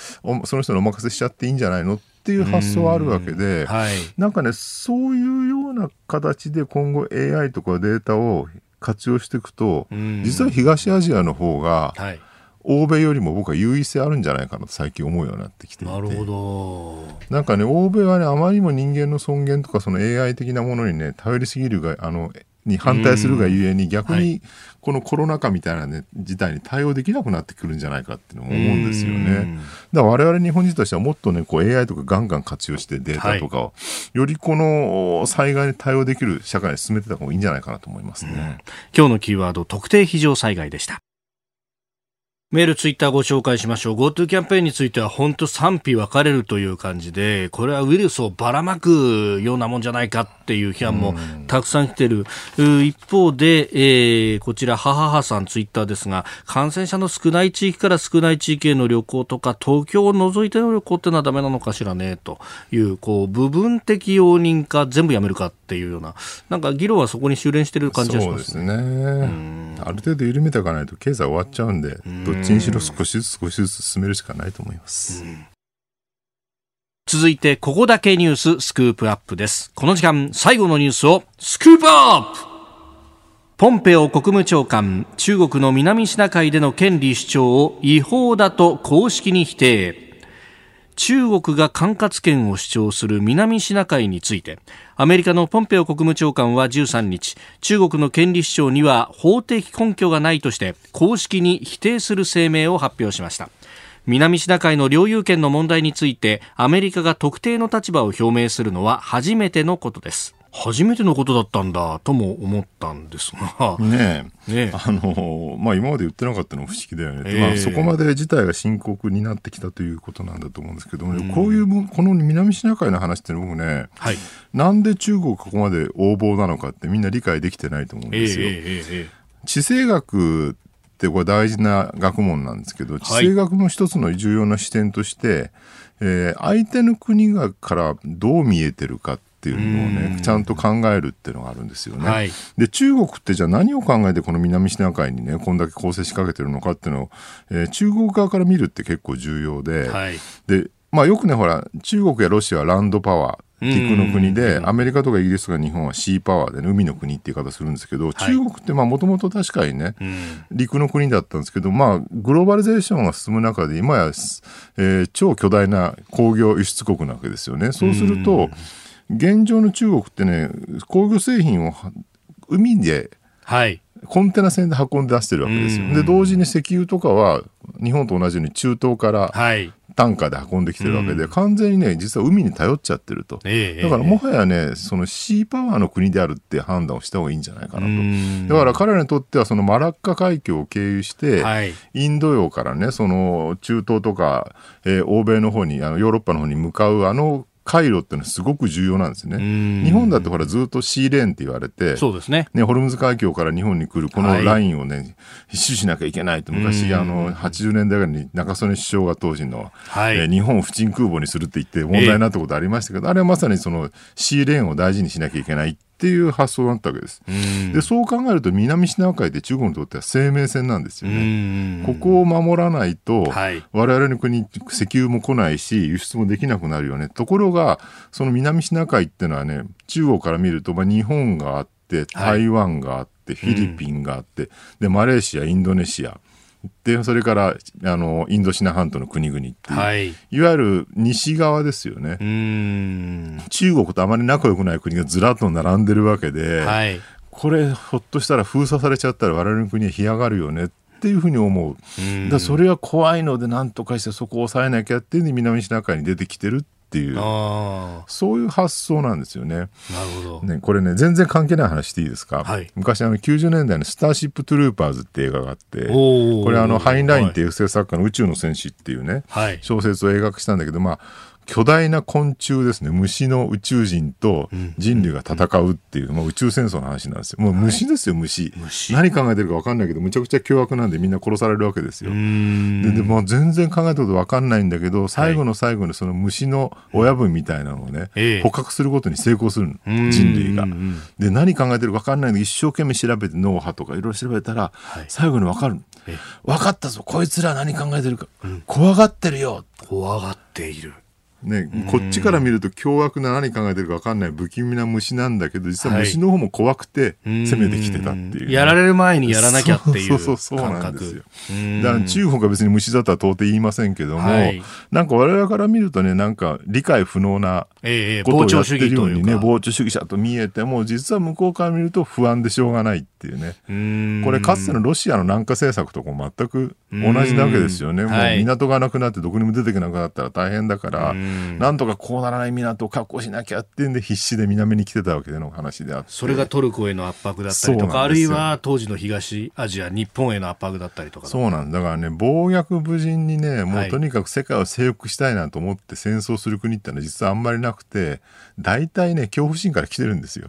その人にお任せしちゃっていいんじゃないのっていう発想はあるわけで、はい、なんかね、そういうような形で今後 AI とかデータを活用していくと、実は東アジアの方が、はい。欧米よりも僕は優位性あるんじゃないかなと最近思うようになってきていて。なるほど。なんかね欧米はねあまりにも人間の尊厳とかその AI 的なものにね頼りすぎるがあのに反対するがゆえに逆にこのコロナ禍みたいな、ね、事態に対応できなくなってくるんじゃないかっていうのも思うんですよね。だから我々日本人としてはもっとねこう AI とかガンガン活用してデータとかを、はい、よりこの災害に対応できる社会に進めてた方がいいんじゃないかなと思いますね。今日のキーワード特定非常災害でした。メール、ツイッターご紹介しましょう。GoTo キャンペーンについては本当賛否分かれるという感じで、これはウイルスをばらまくようなもんじゃないかっていう批判もたくさん来てる。一方で、えー、こちら、はははさんツイッターですが、感染者の少ない地域から少ない地域への旅行とか、東京を除いての旅行ってのはダメなのかしらね、という、こう、部分的容認か全部やめるかっていうような、なんか議論はそこに修練してる感じがしますね。そうですね。ある程度緩めていかないと経済終わっちゃうんで、どっちにしろ少しずつ少しずつ進めるしかないと思います。続いて、ここだけニューススクープアップです。この時間、最後のニュースをスクープアップポンペオ国務長官、中国の南シナ海での権利主張を違法だと公式に否定。中国が管轄権を主張する南シナ海についてアメリカのポンペオ国務長官は13日中国の権利主張には法的根拠がないとして公式に否定する声明を発表しました。南シナ海の領有権の問題についてアメリカが特定の立場を表明するのは初めてのことです。初めてのことだったんだとも思ったんですが。ねえ。ねあの、まあ今まで言ってなかったのも不思議だよね。えー、まあそこまで事態が深刻になってきたということなんだと思うんですけども、うん、こういう、この南シナ海の話って僕ね、はい、なんで中国がここまで横暴なのかってみんな理解できてないと思うんですよ。えーえー、地政学ってこれ大事な学問なんですけど、地政学の一つの重要な視点として、はい、えー、相手の国がからどう見えてるかっていうのをね、ちゃんと考えるっていうのがあるんですよね。はい、で、中国ってじゃあ何を考えてこの南シナ海にね、こんだけ攻勢仕掛けてるのかっていうのを、えー、中国側から見るって結構重要で、はい、で、まあよくね、ほら、中国やロシアはランドパワー、陸の国で、アメリカとかイギリスとか日本はシーパワーで、ね、海の国っていう言い方するんですけど、中国ってもともと確かにね、陸の国だったんですけど、まあ、グローバリゼーションが進む中で、今や、えー、超巨大な工業輸出国なわけですよね。そうすると、現状の中国ってね、工業製品を海で、はい、コンテナ船で運んで出してるわけですよ。で、同時に石油とかは、日本と同じように中東から単価で運んできてるわけで、完全にね、実は海に頼っちゃってると。だからもはやね、そのシーパワーの国であるって判断をした方がいいんじゃないかなと。だから彼らにとっては、そのマラッカ海峡を経由して、はい、インド洋からね、その中東とか、えー、欧米の方に、あのヨーロッパの方に向かうあの回路ってのはすごく重要なんですね。日本だってほらずっとシーレーンって言われて、そうですね。ね、ホルムズ海峡から日本に来るこのラインをね、はい、死守しなきゃいけないと昔、あの、80年代ぐらいに中曽根首相が当時の、はい、えー、日本を不沈空母にするって言って問題になったことありましたけど、えー、あれはまさにそのシーレーンを大事にしなきゃいけないっていう発想だったわけです。でそう考えると南シナ海って中国にとっては生命線なんですよね。ここを守らないと、はい、我々の国石油も来ないし輸出もできなくなるよね。ところがその南シナ海っていうのはね中国から見ると、まあ、日本があって台湾があって、はい、フィリピンがあって、でマレーシアインドネシアでそれからあのインドシナ半島の国々っていう、はい、いわゆる西側ですよね。中国とあまり仲良くない国がずらっと並んでるわけで、はい、これひょっとしたら封鎖されちゃったら我々の国は干上がるよねっていうふうに思う。だそれは怖いので何とかしてそこを抑えなきゃっていううに南シナ海に出てきてるっていう。そういう発想なんですよね。なるほど、ね、これね全然関係ない話していいですか、はい、昔あの90年代の「スターシップ・トゥルーパーズ」って映画があってこれあのハインラインっていう作家の「宇宙の戦士」っていうね、はい、小説を映画化したんだけどまあ巨大な昆虫ですね、虫の宇宙人と人類が戦うっていう、まあ、宇宙戦争の話なんですよ。もう虫ですよ、虫。虫何考えてるか分かんないけど、むちゃくちゃ凶悪なんでみんな殺されるわけですよ。で、でも全然考えたこと分かんないんだけど、最後の最後にその虫の親分みたいなのをね、捕獲することに成功するの、人類が。で、何考えてるか分かんないんで、一生懸命調べて脳波とかいろいろ調べたら、最後に分かる。分かったぞ、こいつら何考えてるか。怖がってるよ。怖がっている。ね、こっちから見ると凶悪な何考えてるか分かんない不気味な虫なんだけど実は虫の方も怖くて攻めてきてたっていう、ねやられる前にやらなきゃっていう感覚そうそうそうなんですよだから中国は別に虫だとは到底言いませんけども、はい、なんか我々から見るとねなんか理解不能なことをやってるようにね、膨張主義者と見えても実は向こうから見ると不安でしょうがないっていうねこれかつてのロシアの南下政策とかも全く同じなわけですよねもう港がなくなってどこにも出てけなくなったら大変だからなんとかこうならない港を確保しなきゃってんで必死で南に来てたわけでの話であって。それがトルコへの圧迫だったりとかあるいは当時の東アジア日本への圧迫だったりとかそうなんだからね暴虐無人にねもうとにかく世界を征服したいなと思って戦争する国ってのは実はあんまりなくて大体ね恐怖心から来てるんですよ。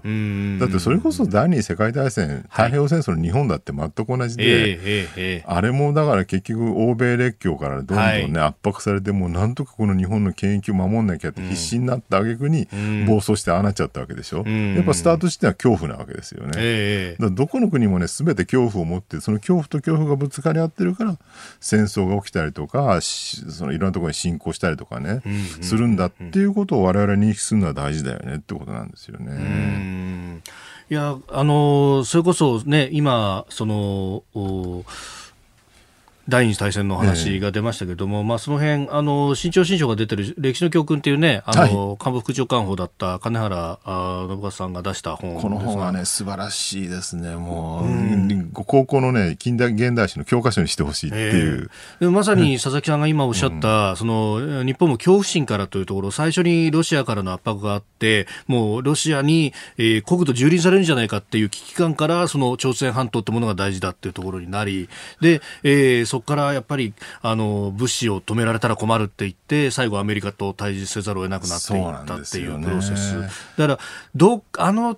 だってそれこそ第二次世界大戦太平洋戦争の日本だって全く同じで、あれもだから結局欧米列強からどんどんね、はい、圧迫されてもうなんとかこの日本の権益を守んなきゃって必死になった挙句に暴走してああなっちゃったわけでしょ、うん、やっぱスタートしては恐怖なわけですよね、えー、だどこの国もね全て恐怖を持ってその恐怖と恐怖がぶつかり合ってるから戦争が起きたりとかそのいろんなところに侵攻したりとかね、うん。うん、するんだっていうことを我々認識するのは大事だよねってことなんですよね。いやあのそれこそね今その第二次大戦の話が出ましたけれども、えまあ、その辺あの新潮新書が出てる歴史の教訓っていうね、あの、はい、官房副長官補だった金原信和さんが出した本この本はね、素晴らしいですね、もう、うん、高校のね、近代現代史の教科書にしてほしいっていう、えー、まさに佐々木さんが今おっしゃった、うん、その日本も恐怖心からというところ、最初にロシアからの圧迫があって、もうロシアに、えー、国土蹂躙されるんじゃないかっていう危機感から、その朝鮮半島ってものが大事だっていうところになり、で、えー、そこからやっぱりあの物資を止められたら困るって言って最後アメリカと対峙せざるを得なくなっていったっていうプロセス。だからどあの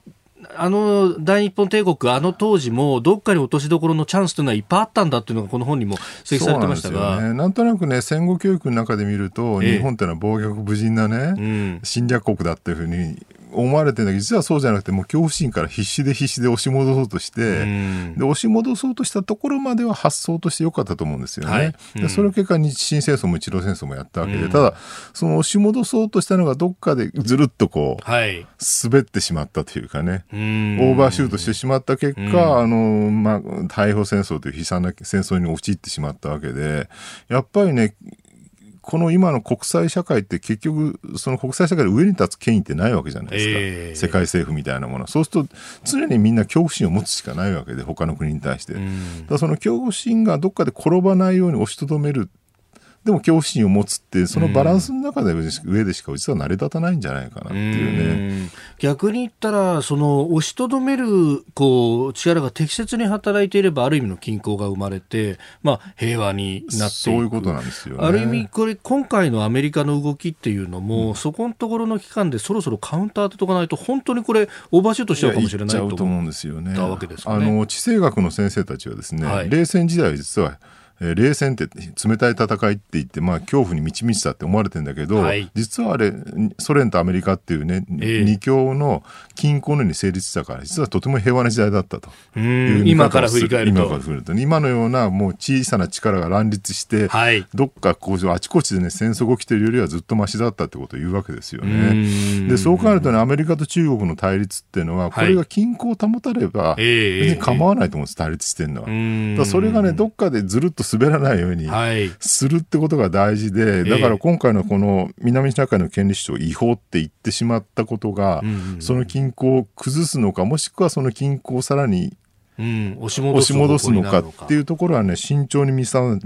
あの大日本帝国、あの当時もどっかに落としどころのチャンスというのはいっぱいあったんだというのがこの本にも指摘されてましたが。な,、ね、なんとなくね戦後教育の中で見ると、日本というのは暴虐無人なね、うん、侵略国だっていうふうに思われてるんだけど実はそうじゃなくてもう恐怖心から必死で必死で押し戻そうとして、で押し戻そうとしたところまでは発想としてよかったと思うんですよね。はい、でその結果日清戦争も日露戦争もやったわけで、ただその押し戻そうとしたのがどっかでずるっとこう、はい、滑ってしまったというかね。オーバーシュートしてしまった結果、あのまあ、太平洋戦争という悲惨な戦争に陥ってしまったわけでやっぱりねこの今の国際社会って結局その国際社会で上に立つ権威ってないわけじゃないですか、えー、世界政府みたいなもの。そうすると常にみんな恐怖心を持つしかないわけで他の国に対して、うん、だその恐怖心がどっかで転ばないように押しとどめるでも恐怖心を持つってそのバランスの中で上でしか実は成り立たないんじゃないかなっていうね。逆に言ったらその押しとどめるこう力が適切に働いていればある意味の均衡が生まれて、まあ、平和になってそういうことなんですよ、ね、ある意味これ今回のアメリカの動きっていうのも、うん、そこのところの期間でそろそろカウンターとかないと本当にこれオーバーシュートしちゃうかもしれないと思うんですよね、あの地政学の先生たちはですね、はい、冷戦時代は実はえー、冷戦って冷たい戦いって言って、まあ、恐怖に満ち満ちたって思われてるんだけど、はい、実はあれソ連とアメリカっていうね、えー、二強の均衡のように成立したから実はとても平和な時代だったと。今から振り返ると。今から振ると。今のようなもう小さな力が乱立して、はい、どっかこうあちこちでね戦争が起きてるよりはずっとましだったってことを言うわけですよね。でそう考えるとねアメリカと中国の対立っていうのはこれが均衡を保たれば別に構わないと思うんです、対立してるのは。だそれがねどっかでずるっと滑らないようにするってことが大事で、だから今回のこの南シナ海の権利主張違法って言ってしまったことが、その均衡を崩すのかもしくはその均衡をさらにうん、押し戻すのかっていうところはね、慎重に見定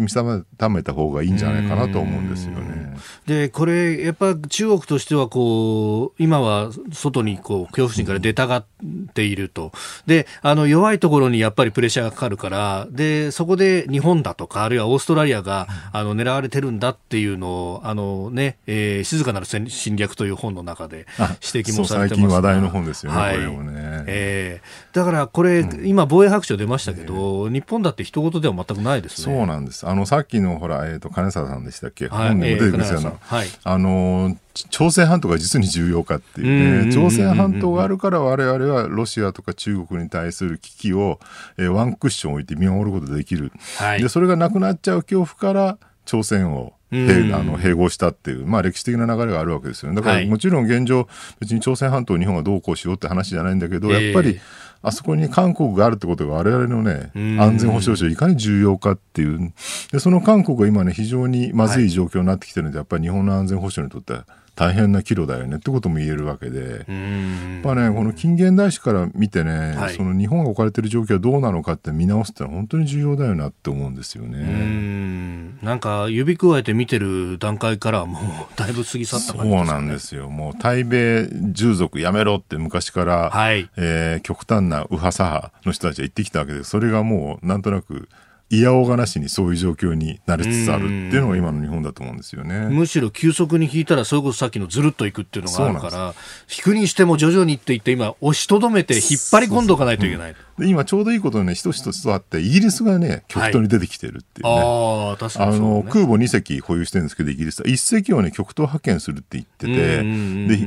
めた方がいいんじゃないかなと思うんですよね。で、これ、やっぱ中国としては、こう、今は外にこう恐怖心から出たがっていると。で、あの、弱いところにやっぱりプレッシャーがかかるから、で、そこで日本だとか、あるいはオーストラリアが、あの、狙われてるんだっていうのを、あのね、えー、静かなる侵略という本の中で指摘もされてます最近話題の本ですよね、はい、これもね。えー、だからこれ、うん、今、防衛白書出ましたけど、日本だって一言では全くないですね。そうなんです。あの、さっきのほら、えっ、ー、と、金沢さんでしたっけ、はい、本にも出てくるんですよ、はい、あの、朝鮮半島が実に重要かっていうね、朝鮮半島があるから我々はロシアとか中国に対する危機を、えー、ワンクッション置いて見守ることができる、はい、でそれがなくなっちゃう恐怖から朝鮮を併あの併合したっていう、まあ、歴史的な流れがあるわけですよね。だから、もちろん現状、別に朝鮮半島、日本がどうこうしようって話じゃないんだけど、やっぱり、あそこに韓国があるってことが我々のね、安全保障上いかに重要かっていう、でその韓国が今ね、非常にまずい。状況になってきてるんで、やっぱり日本の安全保障にとっては大変な岐路だよねってことも言えるわけで、まあね、この近現代史から見てね、はい、その日本が置かれている状況はどうなのかって見直すってのは本当に重要だよなって思うんですよね。なんか指くわえて見てる段階からもうだいぶ過ぎ去った感じです、ね、そうなんですよ。もう対米従属やめろって昔から、はい、えー、極端な右派左派の人たちは言ってきたわけで、それがもうなんとなくいやおがなしにそういう状況になりつつあるっていうのが今の日本だと思うんですよね。むしろ急速に引いたら、それこそさっきのずるっといくっていうのがあるから、引くにしても徐々にっていって、今、押しとどめて引っ張り込んでおかないといけない。そうそううん、今ちょうどいいことね、一つ一つとあって、イギリスがね、極東に出てきてるっていうね。はい、ああ、確かに、ね、あの、空母2隻保有してるんですけど、イギリスは。1隻をね、極東派遣するって言ってて、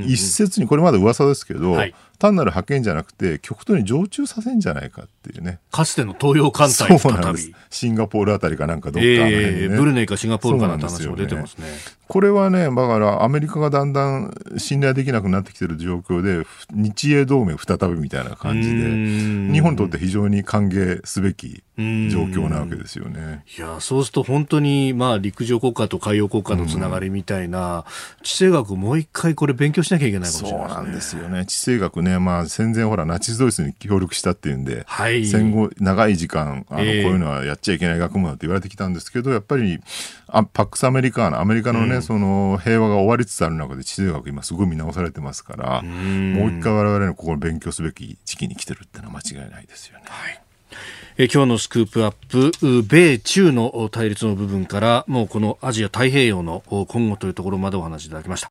で、一説に、これまだ噂ですけど、はい単なる派遣じゃなくて極東に常駐させんじゃないかっていうね。かつての東洋艦隊そうなんです。シンガポールあたりかなんかどっか、ね、えー、ブルネイかシンガポールかなんて話も出てますね。これはねだからアメリカがだんだん信頼できなくなってきてる状況で日英同盟再びみたいな感じで日本にとって非常に歓迎すべき状況なわけですよね。いやそうすると本当にまあ陸上国家と海洋国家のつながりみたいな、地政学もう一回これ勉強しなきゃいけないかもしれない、ね、そうなんですよね。地政学ね、まあ戦前ほらナチスドイツに協力したっていうんで、はい、戦後長い時間あの、こういうのはやっちゃいけない学問だって言われてきたんですけど、やっぱりあパックスアメリカーナアメリカのね、うん、その平和が終わりつつある中で地政学今すごい見直されてますから、うもう一回我々のここ勉強すべき時期に来てるってのは間違いないですよね。はい。え今日のスクープアップ米中の対立の部分からもうこのアジア太平洋の今後というところまでお話しいただきました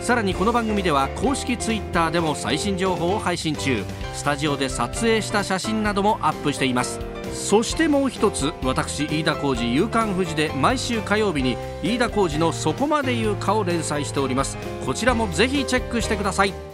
さらにこの番組では公式 Twitter でも最新情報を配信中。スタジオで撮影した写真などもアップしています。そしてもう一つ私飯田浩司夕刊富士で毎週火曜日に飯田浩司の「そこまで言うか」を連載しております。こちらもぜひチェックしてください。